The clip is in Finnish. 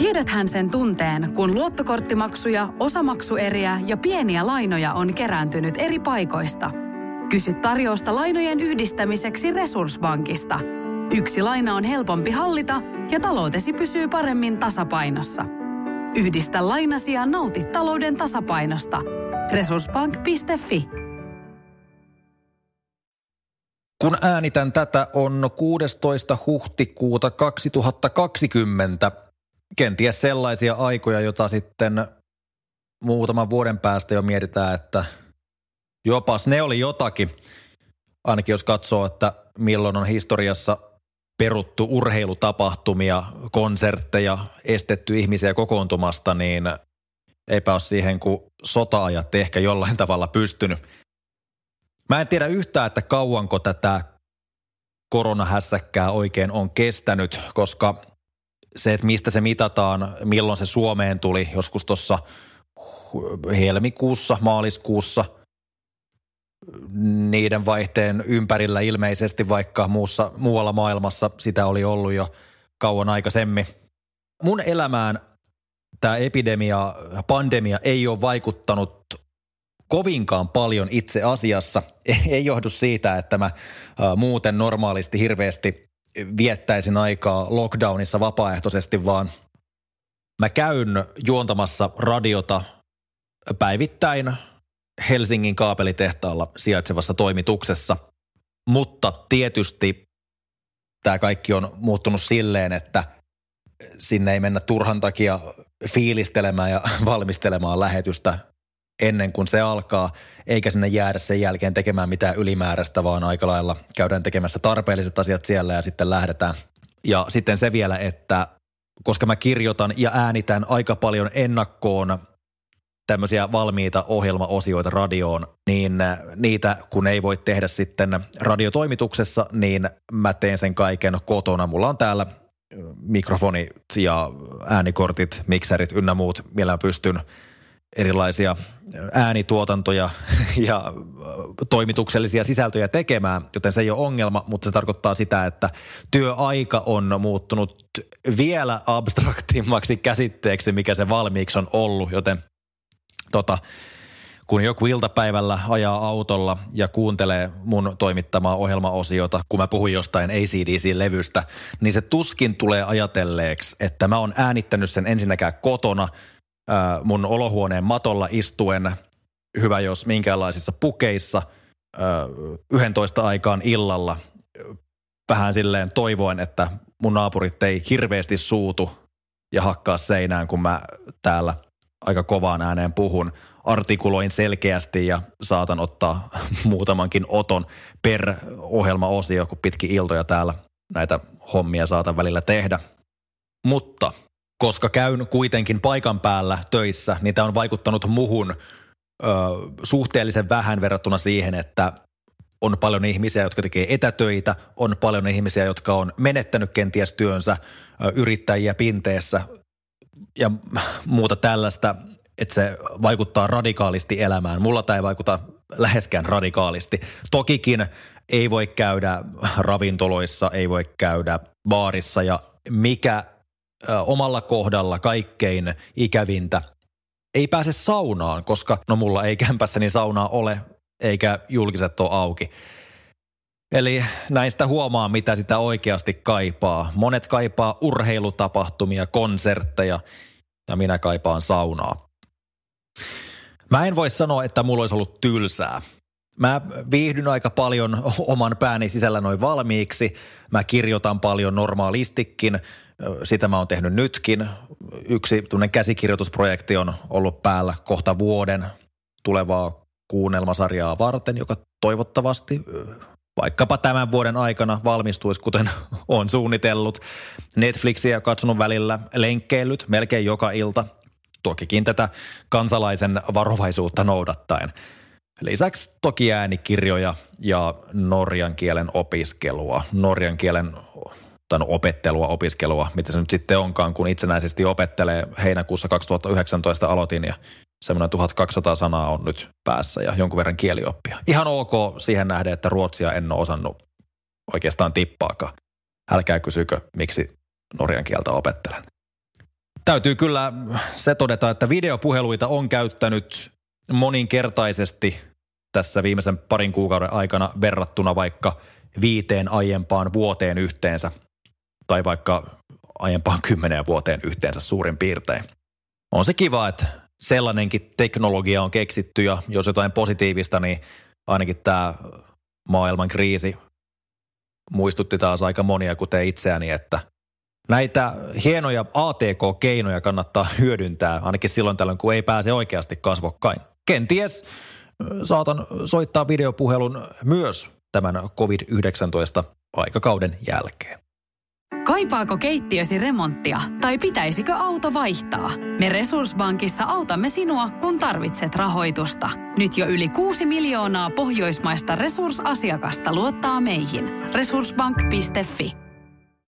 Tiedäthän sen tunteen, kun luottokorttimaksuja, osamaksueriä ja pieniä lainoja on kerääntynyt eri paikoista. Kysy tarjousta lainojen yhdistämiseksi Resurssbankista. Yksi laina on helpompi hallita ja taloutesi pysyy paremmin tasapainossa. Yhdistä lainasi ja nauti talouden tasapainosta. Resurssbank.fi Kun äänitän tätä on 16. huhtikuuta 2020 kenties sellaisia aikoja, jota sitten muutaman vuoden päästä jo mietitään, että jopas ne oli jotakin. Ainakin jos katsoo, että milloin on historiassa peruttu urheilutapahtumia, konsertteja, estetty ihmisiä kokoontumasta, niin eipä ole siihen, kun sota-ajat ehkä jollain tavalla pystynyt. Mä en tiedä yhtään, että kauanko tätä koronahässäkkää oikein on kestänyt, koska se, että mistä se mitataan, milloin se Suomeen tuli, joskus tuossa helmikuussa, maaliskuussa, niiden vaihteen ympärillä ilmeisesti, vaikka muussa, muualla maailmassa sitä oli ollut jo kauan aikaisemmin. Mun elämään tämä epidemia, pandemia ei ole vaikuttanut kovinkaan paljon itse asiassa. Ei johdu siitä, että mä muuten normaalisti hirveästi viettäisin aikaa lockdownissa vapaaehtoisesti, vaan mä käyn juontamassa radiota päivittäin Helsingin kaapelitehtaalla sijaitsevassa toimituksessa. Mutta tietysti tämä kaikki on muuttunut silleen, että sinne ei mennä turhan takia fiilistelemään ja valmistelemaan lähetystä ennen kuin se alkaa, eikä sinne jäädä sen jälkeen tekemään mitään ylimääräistä, vaan aika lailla käydään tekemässä tarpeelliset asiat siellä ja sitten lähdetään. Ja sitten se vielä, että koska mä kirjoitan ja äänitän aika paljon ennakkoon tämmöisiä valmiita ohjelmaosioita radioon, niin niitä kun ei voi tehdä sitten radiotoimituksessa, niin mä teen sen kaiken kotona. Mulla on täällä mikrofonit ja äänikortit, mikserit ynnä muut, millä mä pystyn erilaisia äänituotantoja ja toimituksellisia sisältöjä tekemään, joten se ei ole ongelma, mutta se tarkoittaa sitä, että työaika on muuttunut vielä abstraktimmaksi käsitteeksi, mikä se valmiiksi on ollut, joten tota, kun joku iltapäivällä ajaa autolla ja kuuntelee mun toimittamaa ohjelmaosiota, kun mä puhun jostain ACDC-levystä, niin se tuskin tulee ajatelleeksi, että mä oon äänittänyt sen ensinnäkään kotona – mun olohuoneen matolla istuen, hyvä jos minkäänlaisissa pukeissa, 11 aikaan illalla, vähän silleen toivoen, että mun naapurit ei hirveästi suutu ja hakkaa seinään, kun mä täällä aika kovaan ääneen puhun. Artikuloin selkeästi ja saatan ottaa muutamankin oton per ohjelmaosio, kun pitki iltoja täällä näitä hommia saatan välillä tehdä. Mutta koska käyn kuitenkin paikan päällä töissä, niin tämä on vaikuttanut muhun ö, suhteellisen vähän verrattuna siihen, että on paljon ihmisiä, jotka tekee etätöitä, on paljon ihmisiä, jotka on menettänyt kenties työnsä, ö, yrittäjiä pinteessä ja muuta tällaista, että se vaikuttaa radikaalisti elämään. Mulla tämä ei vaikuta läheskään radikaalisti. Tokikin ei voi käydä ravintoloissa, ei voi käydä baarissa ja mikä omalla kohdalla kaikkein ikävintä. Ei pääse saunaan, koska no mulla ei kämpässäni saunaa ole, eikä julkiset ole auki. Eli näistä huomaa, mitä sitä oikeasti kaipaa. Monet kaipaa urheilutapahtumia, konsertteja ja minä kaipaan saunaa. Mä en voi sanoa, että mulla olisi ollut tylsää. Mä viihdyn aika paljon oman pääni sisällä noin valmiiksi. Mä kirjoitan paljon normaalistikin. Sitä mä oon tehnyt nytkin. Yksi käsikirjoitusprojekti on ollut päällä kohta vuoden tulevaa kuunnelmasarjaa varten, joka toivottavasti vaikkapa tämän vuoden aikana valmistuisi, kuten on suunnitellut. Netflixiä katsonut välillä, lenkkeillyt melkein joka ilta, tokikin tätä kansalaisen varovaisuutta noudattaen. Lisäksi toki äänikirjoja ja norjan kielen opiskelua. Norjan kielen tai no, opettelua, opiskelua, mitä se nyt sitten onkaan, kun itsenäisesti opettelee. Heinäkuussa 2019 aloitin ja semmoinen 1200 sanaa on nyt päässä ja jonkun verran kielioppia. Ihan ok siihen nähden, että ruotsia en ole osannut oikeastaan tippaakaan. Älkää kysykö, miksi norjan kieltä opettelen. täytyy kyllä se todeta, että videopuheluita on käyttänyt moninkertaisesti tässä viimeisen parin kuukauden aikana verrattuna vaikka viiteen aiempaan vuoteen yhteensä tai vaikka aiempaan kymmeneen vuoteen yhteensä suurin piirtein. On se kiva, että sellainenkin teknologia on keksitty ja jos jotain positiivista, niin ainakin tämä maailman kriisi muistutti taas aika monia, kuten itseäni, että näitä hienoja ATK-keinoja kannattaa hyödyntää, ainakin silloin tällöin, kun ei pääse oikeasti kasvokkain. Kenties saatan soittaa videopuhelun myös tämän COVID-19 aikakauden jälkeen. Kaipaako keittiösi remonttia tai pitäisikö auto vaihtaa? Me Resurssbankissa autamme sinua, kun tarvitset rahoitusta. Nyt jo yli 6 miljoonaa pohjoismaista resursasiakasta luottaa meihin. Resurssbank.fi